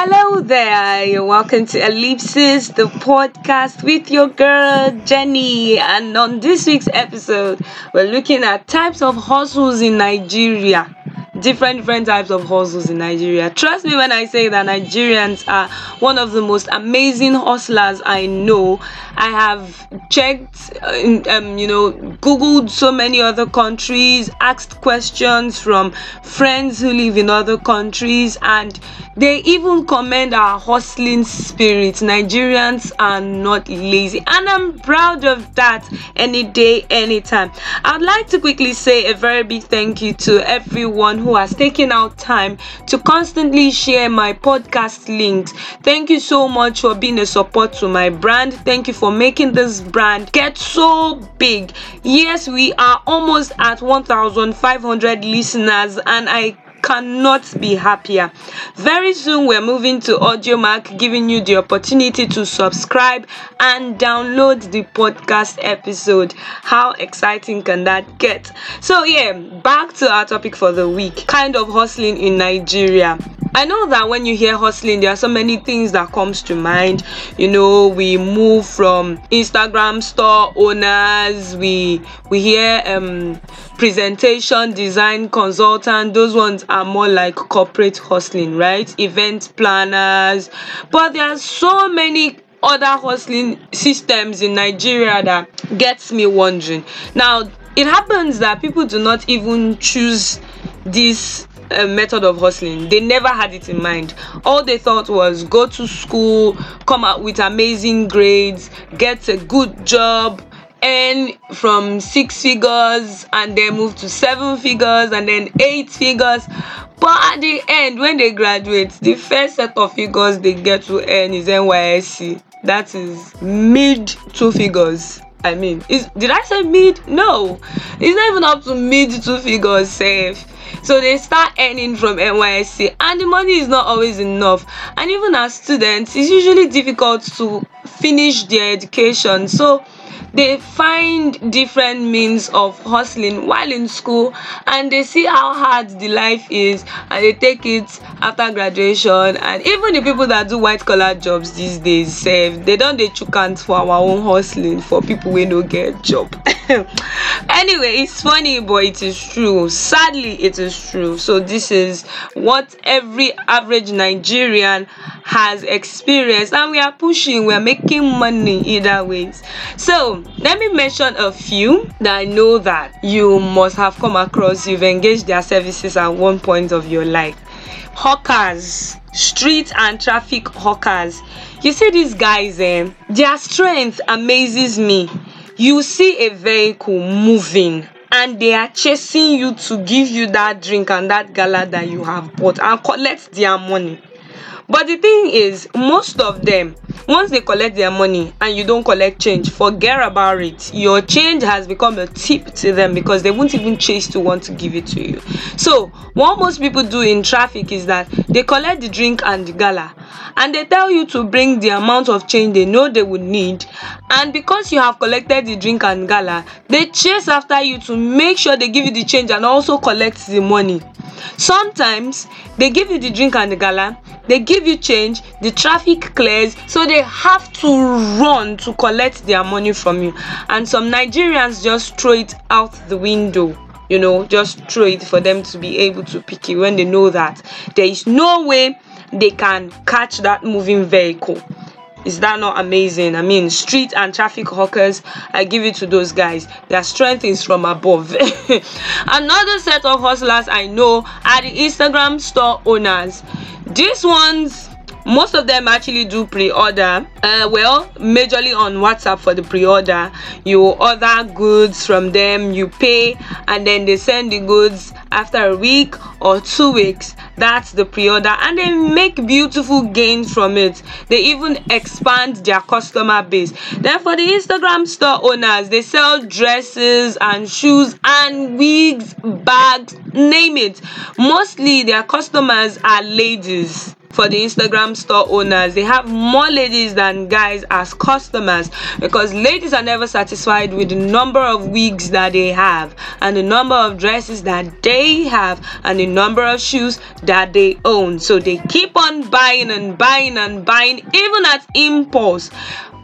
Hello there, you're welcome to Ellipsis, the podcast with your girl Jenny. And on this week's episode, we're looking at types of hustles in Nigeria different different types of hustles in Nigeria. Trust me when I say that Nigerians are one of the most amazing hustlers I know. I have checked, uh, um, you know, googled so many other countries, asked questions from friends who live in other countries, and they even commend our hustling spirit. Nigerians are not lazy, and I'm proud of that any day, anytime. I'd like to quickly say a very big thank you to everyone who who has taken out time to constantly share my podcast links. Thank you so much for being a support to my brand. Thank you for making this brand get so big. Yes, we are almost at 1,500 listeners, and I cannot be happier. Very soon, we're moving to Audiomack, giving you the opportunity to subscribe and download the podcast episode. How exciting can that get? So, yeah, back to our topic for the week kind of hustling in Nigeria. I know that when you hear hustling, there are so many things that comes to mind. You know, we move from Instagram store owners, we we hear um presentation design consultant, those ones are more like corporate hustling, right? Event planners. But there are so many other hustling systems in Nigeria that gets me wondering. Now, it happens that people do not even choose this uh, method of hustling. They never had it in mind. All they thought was go to school, come out with amazing grades, get a good job, earn from six figures and then move to seven figures and then eight figures. But at the end when they graduate the first set of figures they get to earn is nysc that is mid two figures i mean. Is did i say mid? No. It's not even up to mid two figures safe so they start earning from nysc and the money is not always enough. And even as students it's usually difficult to finish their education. So they find different means of hustling while in school and they see how hard the life is and they take it after graduation. And even the people that do white collar jobs these days sef they don dey chook hand for our own hustling for people wey no get job. Anyway it's funny but it is true. Sadly it is true. So this is what every average nigerian has experienced and we are pushing we are making money either ways. So let me mention a few that i know that you must have come across. You've engaged their services at one point of your life. Hawkers street and traffic hawkers. You see these guys eh? Their strength amazes me. You see a vehicle moving and they are chasing you to give you that drink and that gala that you have bought and collect their money but the thing is most of them once they collect their money and you don't collect change forget about it. Your change has become a tip to them because they won't even chase to want to give it to you. So what most people do in traffic is that they collect the drink and the gala and they tell you to bring the amount of change they know they would need. And because you have collected the drink and gala they chase after you to make sure they give you the change and also collect the money sometimes they give you the drink and the gala they give you change the traffic clears so they have to run to collect their money from you. And some nigerians just throw it out the window you know just throw it for them to be able to pick it when they know that there is no way they can catch that moving vehicle is that not amazing? I mean, street and traffic hawkers, I give it to those guys. Their strength is from above. Another set of hustlers I know are the Instagram store owners. These ones most of them actually do pre-order uh, well majorly on whatsapp for the pre-order you order goods from them you pay and then they send the goods after a week or two weeks that's the pre-order and they make beautiful gains from it. They even expand their customer base. Then for the instagram store owners they sell dresses and shoes and wigs bags name it. Mostly their customers are ladies for the Instagram store owners. They have more ladies than guys as customers because ladies are never satisfied with the number of wigs that they have and the number of dresses that they have and the number of shoes that they own. So they keep on buying and buying and buying, even at impulse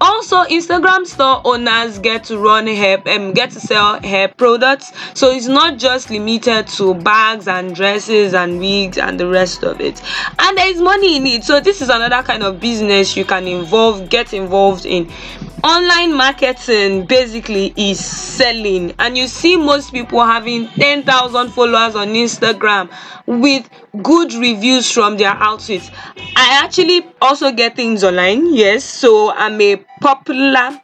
also instagram store owners get to run hair um, get to sell hair products. So it's not just limited to bags and dresses and wigs and the rest of it. And there is money in it. So this is another kind of business you can involve get involved in online marketing basically is selling and you see most people having 10,000 followers on Instagram with good reviews from their outfits. I actually also get things online, yes, so I'm a popular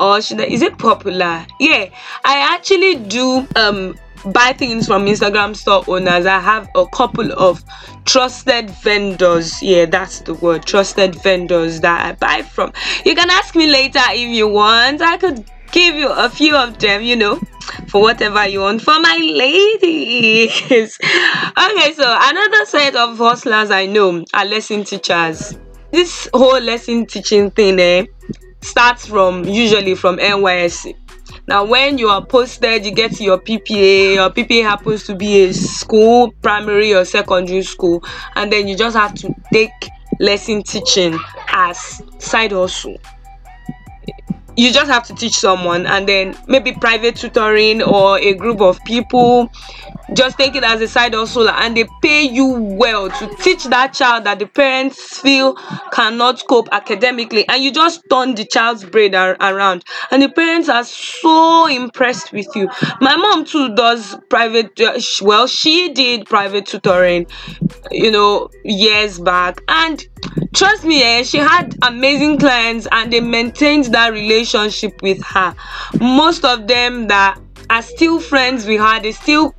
or should I, is it popular? Yeah, I actually do um buy things from Instagram store owners. I have a couple of trusted vendors. Yeah, that's the word trusted vendors that I buy from. You can ask me later if you want. I could give you a few of them, you know, for whatever you want for my ladies. okay, so another set of hustlers I know are lesson teachers. This whole lesson teaching thing eh, starts from usually from NYSC now, when you are posted, you get your PPA. Your PPA happens to be a school, primary or secondary school, and then you just have to take lesson teaching as side hustle you just have to teach someone and then maybe private tutoring or a group of people just take it as a side hustle and they pay you well to teach that child that the parents feel cannot cope academically and you just turn the child's brain ar- around. And the parents are so impressed with you. My mom too does private uh, well she did private tutoring you know years back. And trust me eh, she had amazing clients and they maintained that relationship with her. Most of them that are still friends with her they still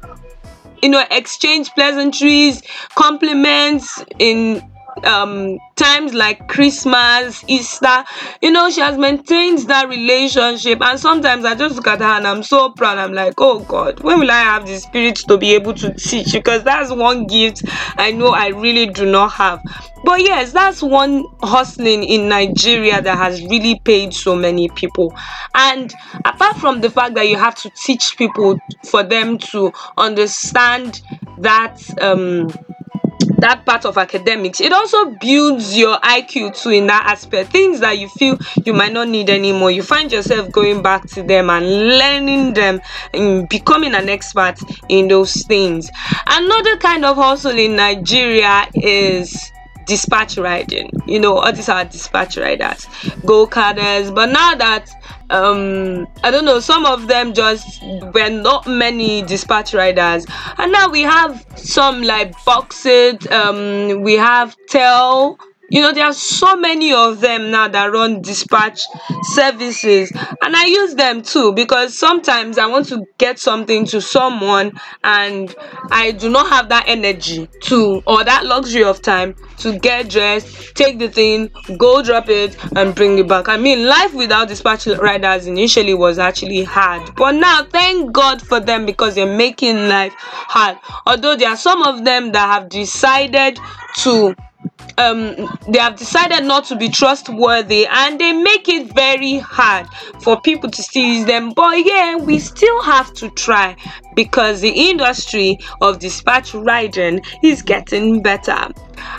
you know exchange pleasantries compliments in um times like christmas easter you know she has maintained that relationship. And sometimes i just look at her and i'm so proud. I'm like oh god when will i have the spirit to be able to teach? Because that's one gift i know i really do not have. But yes that's one hustling in nigeria that has really paid so many people. And apart from the fact that you have to teach people for them to understand that um that part of academics it also builds your iq too in that aspect. Things that you feel you might not need anymore you find yourself going back to them and learning them and becoming an expert in those things. Another kind of hustle in nigeria is dispatch riding. You know all these are dispatch riders. Gokada but now that um i don't know some of them just were not many dispatch riders. And now we have some like boxed um we have tell you know there are so many of them now that run dispatch services and i use them too because sometimes i want to get something to someone and i do not have that energy to or that luxury of time to get dressed take the thing go drop it and bring it back. I mean life without dispatch riders initially was actually hard but now thank god for them because they're making life hard. Although there are some of them that have decided to um they have decided not to be trustworthy and they make it very hard for people to seize them. But yeah we still have to try because the industry of dispatch riding is getting better.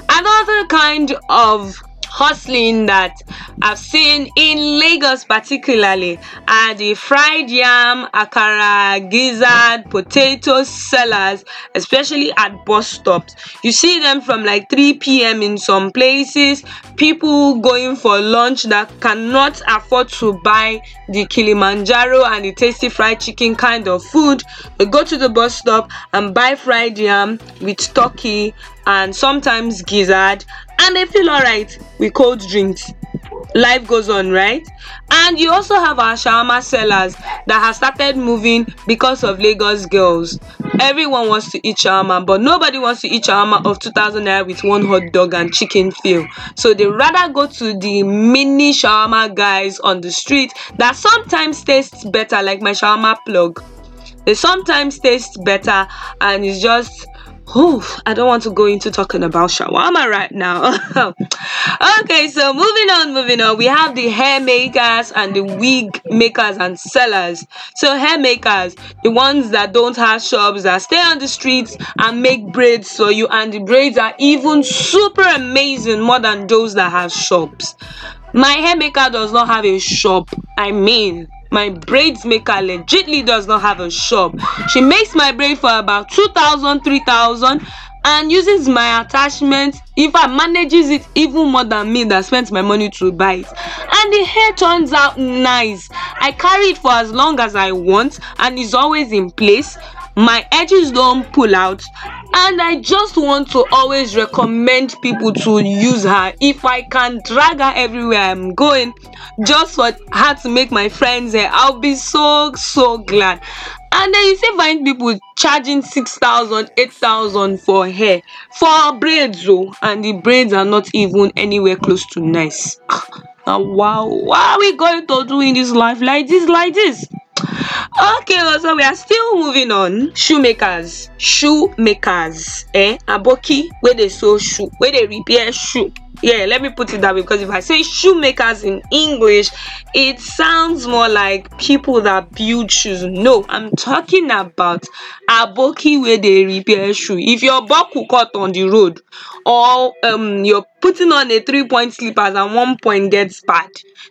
Another kind of hustling that I've seen in Lagos, particularly, are the fried yam, akara, gizzard, potato sellers, especially at bus stops. You see them from like 3 p.m. in some places. People going for lunch that cannot afford to buy the Kilimanjaro and the tasty fried chicken kind of food. They go to the bus stop and buy fried yam with turkey and sometimes gizzard and they feel all right with cold drinks. Life goes on right? And you also have our shawarma sellers that have started moving because of lagos girls. Everyone wants to eat shawarma but nobody wants to eat shawarma of 2000 naira with one hot dog and chicken feel. So they rather go to the mini shawarma guys on the street that sometimes tastes better like my shawarma plug. They sometimes taste better and it's just Oh, I don't want to go into talking about shawarma right now. okay, so moving on, moving on. We have the hair makers and the wig makers and sellers. So hair makers, the ones that don't have shops, that stay on the streets and make braids for you, and the braids are even super amazing more than those that have shops. My hair maker does not have a shop. I mean, my braids maker legitly does not have a shop. She makes my braid for about 2000 3000 and uses my attachment. If I manages it even more than me that spent my money to buy it. And the hair turns out nice. I carry it for as long as i want and it's always in place. My edges don't pull out and i just want to always recommend people to use her. If i can drag her everywhere i'm going just for her to make my friends hair i'll be so so glad. And then you see find people charging 6000 8000 for hair. For braids oh and the braids are not even anywhere close to nice. Ah, and wow what are we going to do in this life like this like this Ok, Rosa, we are still moving on. Shoemakers. Shoemakers. Eh? Aboki, we dey sew shoe. We dey repair shoe. Yeah let me put it that way because if i say shoemakers in english it sounds more like people that build shoes. No i'm talking about a aboki where they repair shoe. If your buckle cut on the road or um you're putting on a three point slippers and one point gets bad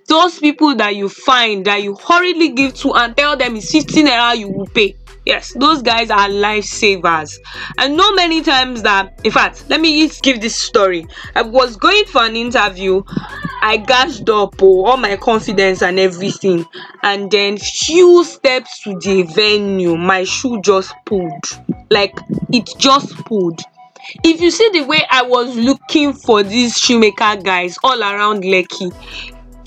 those people that you find that you hurriedly give to and tell them it's 15 naira you will pay yes those guys are lifesavers. I know many times that in fact let me just give this story. I was going for an interview. I gashed up oh, all my confidence and everything. And then few steps to the venue my shoe just pulled. Like it just pulled. If you see the way i was looking for these shoemaker guys all around lekki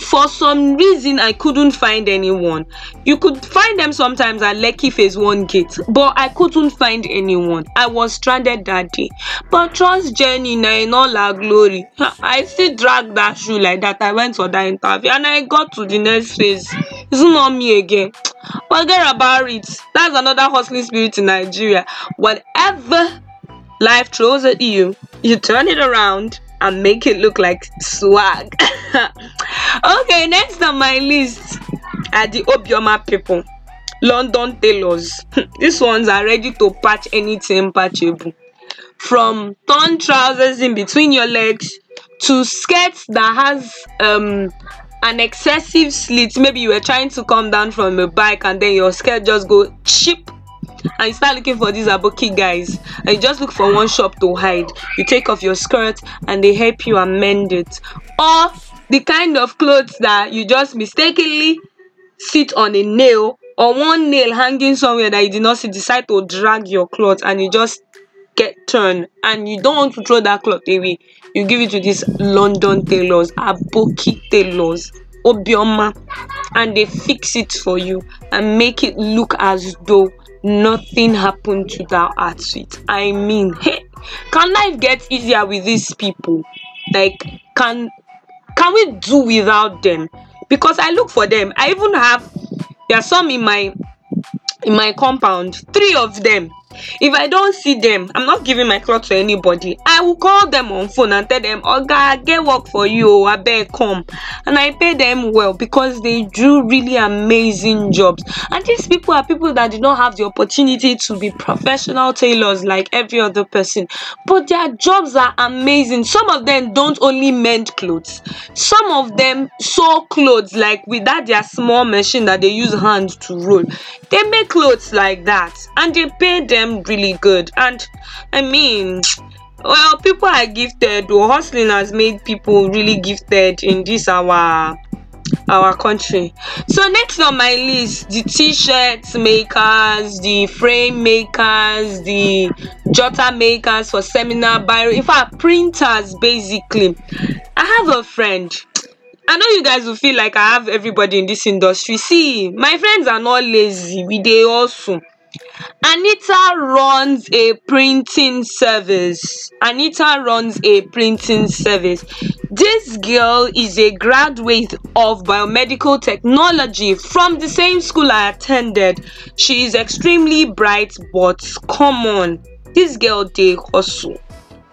for some reason i couldn't find anyone. You could find them sometimes at lekki phase one gate but i couldn't find anyone. I was stranded that day. But trust jenny na in all her glory. I still drag that shoe like that. I went for that interview and i got to the next phase. It's not me again. Forget about it. That's another hustling spirit in nigeria. Whatever life throws at you you turn it around and make it look like swag. okay, next on my list are the Obioma people. London tailors. These ones are ready to patch anything patchable. From torn trousers in between your legs to skirts that has um an excessive slit. Maybe you were trying to come down from a bike and then your skirt just go cheap and you start looking for these aboki guys. And you just look for one shop to hide. You take off your skirt and they help you amend it. Or the kind of clothes that you just mistakenly sit on a nail or one nail hanging somewhere that you did not see decide to drag your cloth and you just get turned and you don't want to throw that cloth away. You give it to these london tailors aboki tailors obioma and they fix it for you and make it look as though nothing happened to that outfit i mean hey can life get easier with these people? Like can can we do without them? Because i look for them. I even have there are some in my in my compound three of them if i don't see them i'm not giving my cloth to anybody. I will call them on phone and tell them oga I get work for you oh, abeg come. And i pay them well because they do really amazing jobs. And these people are people that did not have the opportunity to be professional tailors like every other person. But their jobs are amazing. Some of them don't only mend clothes. Some of them sew clothes like with that their small machine that they use hand to roll. They make clothes like that and they pay them them really good. And i mean well people are gifted. Or hustling has made people really gifted in this our our country. So next on my list the t-shirts makers the frame makers the jotter makers for seminar biro in fact printers basically. I have a friend. I know you guys will feel like i have everybody in this industry. See my friends are not lazy. We dey also Anita runs a printing service. Anita runs a printing service. This girl is a graduate of biomedical technology from the same school I attended. She is extremely bright, but come on, this girl dey hustle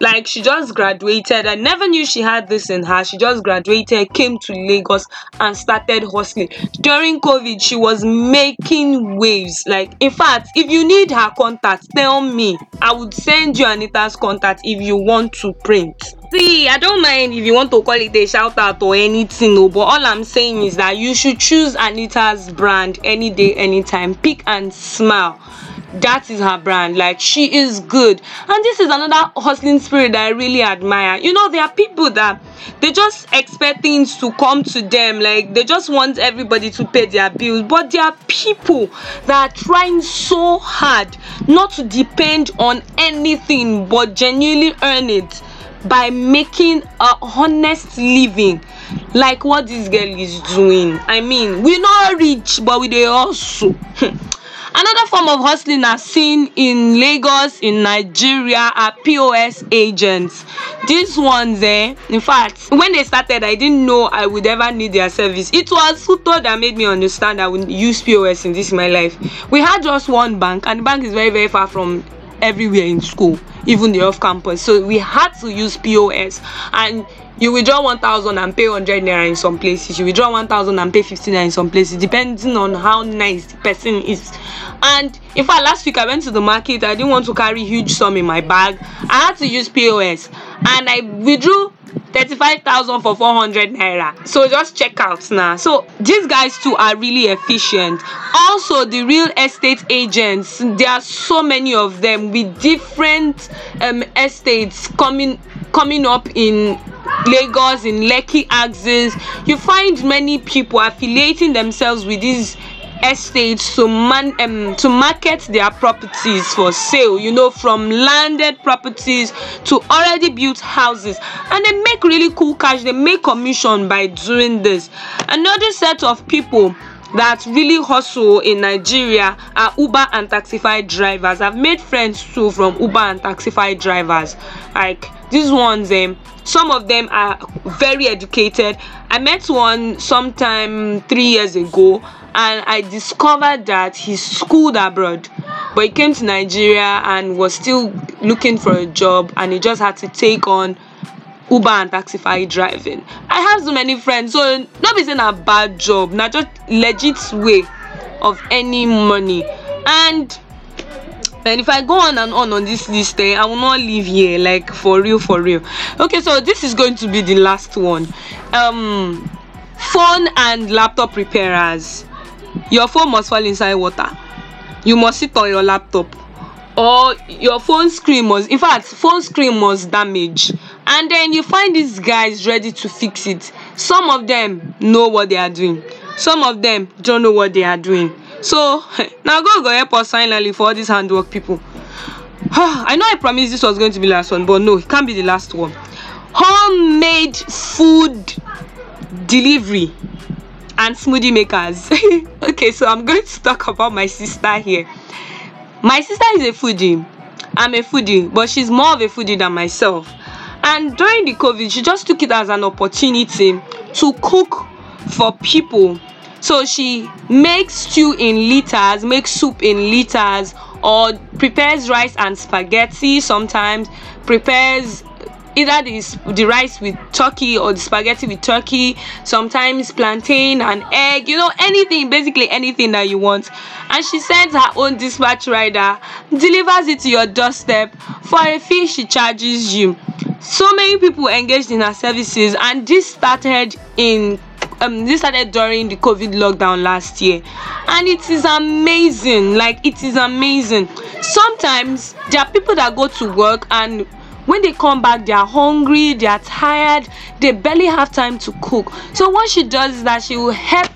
like she just graduated. I never knew she had this in her. She just graduated came to lagos and started hustling. During covid she was making waves. Like in fact if you need her contact tell me. I would send you anita's contact if you want to print. See i don't mind if you want to call it a shout out or anything no but all i'm saying is that you should choose anita's brand any day anytime. Pick and smile that is her brand. Like she is good. And this is another hustling spirit that i really admire. You know there are people that they just expect things to come to them. Like they just want everybody to pay their bills. But there are people that are trying so hard not to depend on anything but genuinely earn it by making a honest living. Like what this girl is doing. I mean we're not rich but we dey hustle Another form of hustling are seen in Lagos, in Nigeria, are POS agents. These ones, eh, in fact, when they started, I didn't know I would ever need their service. It was Futo that made me understand I would use POS in this my life. We had just one bank, and the bank is very, very far from everywhere in school, even the off campus. So we had to use POS. And you withdraw 1000 and pay 100 naira in some places. You withdraw 1000 and pay 50 naira in some places depending on how nice the person is. And in fact last week i went to the market. I didn't want to carry huge sum in my bag. I had to use pos and i withdrew 35,000 for 400 naira. So just check out now. So these guys too are really efficient. Also, the real estate agents, there are so many of them with different um, estates coming coming up in Lagos, in Lekki axis. You find many people affiliating themselves with these estates to man um, to market their properties for sale you know from landed properties to already built houses. And they make really cool cash. They make commission by doing this. Another set of people that really hustle in Nigeria are Uber and Taxify drivers. I've made friends too from Uber and Taxify drivers. Like these ones, um, some of them are very educated. I met one sometime three years ago, and I discovered that he schooled abroad, but he came to Nigeria and was still looking for a job, and he just had to take on uber and taxify driving. I have so many friends so no be na bad job na just legit way of earning money. And and if i go on and on on this list eh i will not leave here like for real for real. Okay so this is going to be the last one. Um phone and laptop repairers. Your phone must fall inside water. You must sit on your laptop. Or your phone screen must in fact phone screen must damage and then you find these guys ready to fix it. Some of them know what they are doing. Some of them don't know what they are doing. So now go go help us finally for all these handwork people. I know i promised this was going to be the last one but no it can't be the last one. Homemade food delivery and smoothie makers. Okay so i'm going to talk about my sister here. My sister is a foodie. I'm a foodie but she's more of a foodie than myself and during the covid she just took it as an opportunity to cook for people. So she makes stew in liters makes soup in liters or prepares rice and spaghetti sometimes prepares either the, the rice with turkey or the spaghetti with turkey sometimes plantain and egg you know anything basically anything that you want. And she sends her own dispatch rider delivers it to your doorstep. For a fee she charges you so many people engaged in her services and this started in um this started during the covid lockdown last year. And it is amazing like it is amazing. Sometimes there are people that go to work and when they come back they are hungry they are tired they barely have time to cook. So what she does is that she will help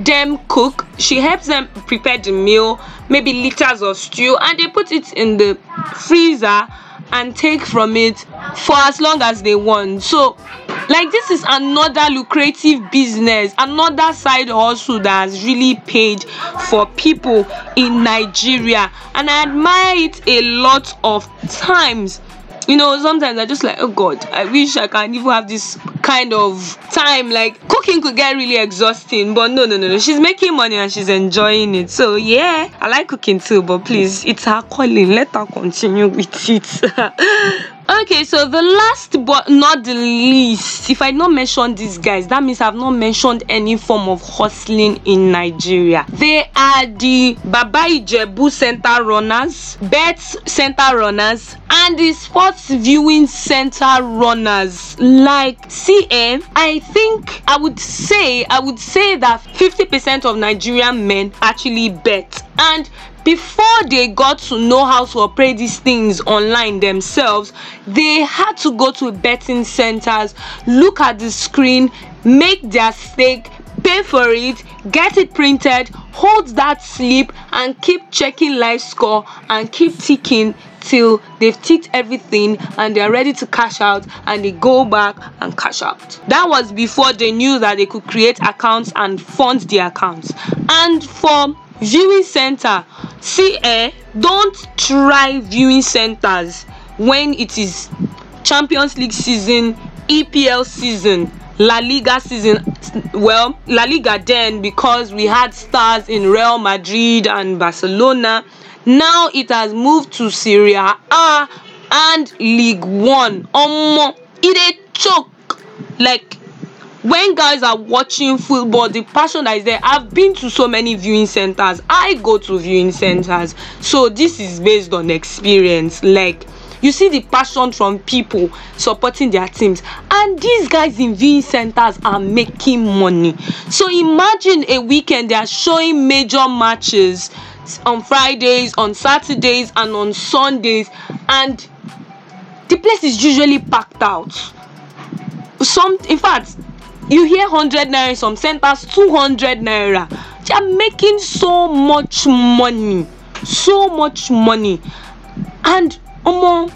them cook. She helps them prepare the meal maybe liters of stew and they put it in the freezer and take from it for as long as they want. So like this is another lucrative business another side hustle that has really paid for people in nigeria. And i admire it a lot of times you know sometimes i just like oh god i wish i can even have this kind of time. Like cooking could get really exhausting but no no no no. She's making money and she's enjoying it. So yeah i like cooking too but please it's her calling. Let her continue with it Okay, so the last but not the least, if I not mention these guys, that means I've not mentioned any form of hustling in Nigeria. They are the Baba Ijebu center runners, Bets center runners, and the sports viewing center runners. Like CM, I think I would say I would say that 50% of Nigerian men actually bet and before they got to know how to operate these things online themselves they had to go to betting centers look at the screen make their stake pay for it get it printed hold that slip and keep checking live score and keep ticking till they've ticked everything and they're ready to cash out and they go back and cash out. That was before they knew that they could create accounts and fund the accounts. And for viewing center. See eh don't try viewing centers when it is champions league season epl season la liga season. Well la liga then because we had stars in real madrid and barcelona. Now it has moved to Serie A and league one. Omo e dey choke. Like when guys are watching football the passion that is there i've been to so many viewing centers. I go to viewing centers. So this is based on experience. Like you see the passion from people supporting their teams. And these guys in viewing centers are making money. So imagine a weekend they are showing major matches on fridays on saturdays and on sundays. And the place is usually packed out. Some in fact you hear hundred naira in some centers two hundred naira. They are making so much money so much money. And omo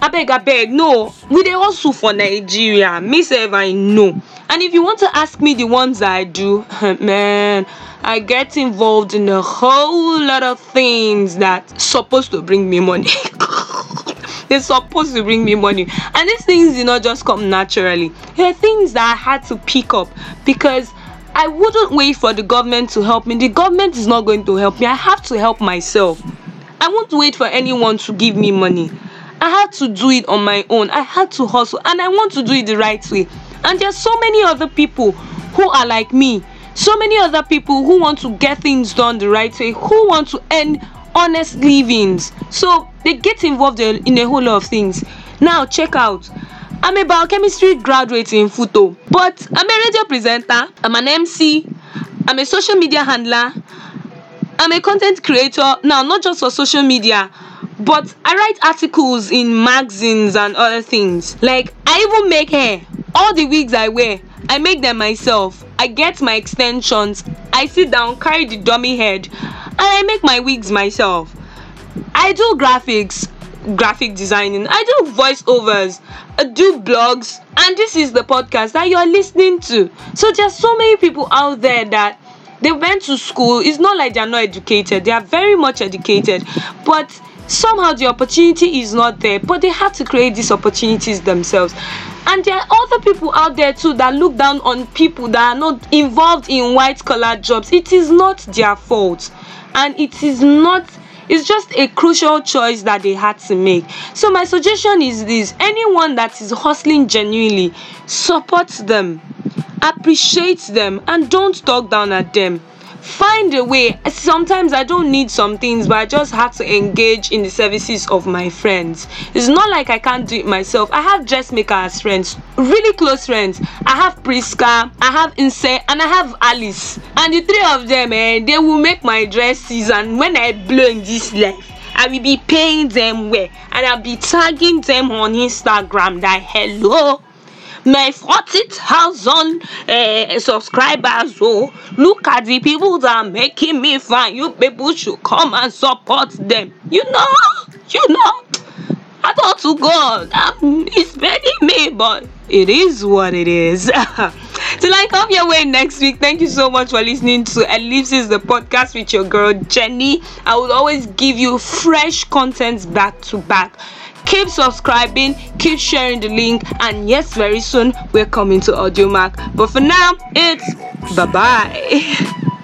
abeg abeg no. We dey hustle for nigeria. Me sef i know. And if you want to ask me the ones i do man i get involved in a whole lot of things that suppose to bring me money they're supposed to bring me money. And these things did not just come naturally. There are things that i had to pick up because i wouldn't wait for the government to help me. The government is not going to help me. I have to help myself. I won't wait for anyone to give me money. I had to do it on my own. I had to hustle and i want to do it the right way. And there's so many other people who are like me. So many other people who want to get things done the right way who want to earn honest livings. So they get involved in a whole lot of things. Now check out. I'm a biochemistry graduate in futo but i'm a radio presenter. I'm an mc i'm a social media handler. I'm a content creator. Now not just for social media but i write articles in magazines and other things. Like i even make hair. All the wigs i wear i make them myself. I get my extensions. I sit down carry the dummy head i make my wigs myself. I do graphics graphic designing. I do voiceovers i do blogs and this is the podcast that you're listening to. So there's so many people out there that they went to school. It's not like they're not educated. They are very much educated. But somehow the opportunity is not there but they have to create these opportunities themselves. And there are other people out there too that look down on people that are not involved in white collar jobs. It is not their fault. And it is not it's just a crucial choice that they had to make. So my suggestion is this. Anyone that is hustling genuinely support them. Appreciate them. And don't talk down at them find a way. Sometimes i don't need some things but i just have to engage in the services of my friends. It's not like i can't do it myself. I have dressmaker as friends really close friends. I have priska i have inse and i have alice. And the three of them eh they will make my dresses and when i blow in this life I will be paying them well and I'll be tagging them on Instagram that hello my 40,000 uh, subscribers. Oh, look at the people that are making me fine. You people should come and support them. You know, you know. I thought to God, um, it's begging me, but it is what it is. Till I come your way next week, thank you so much for listening to Ellipsis, the podcast with your girl Jenny. I will always give you fresh content back to back keep subscribing keep sharing the link and yes very soon we're coming to audiomack. But for now it's bye bye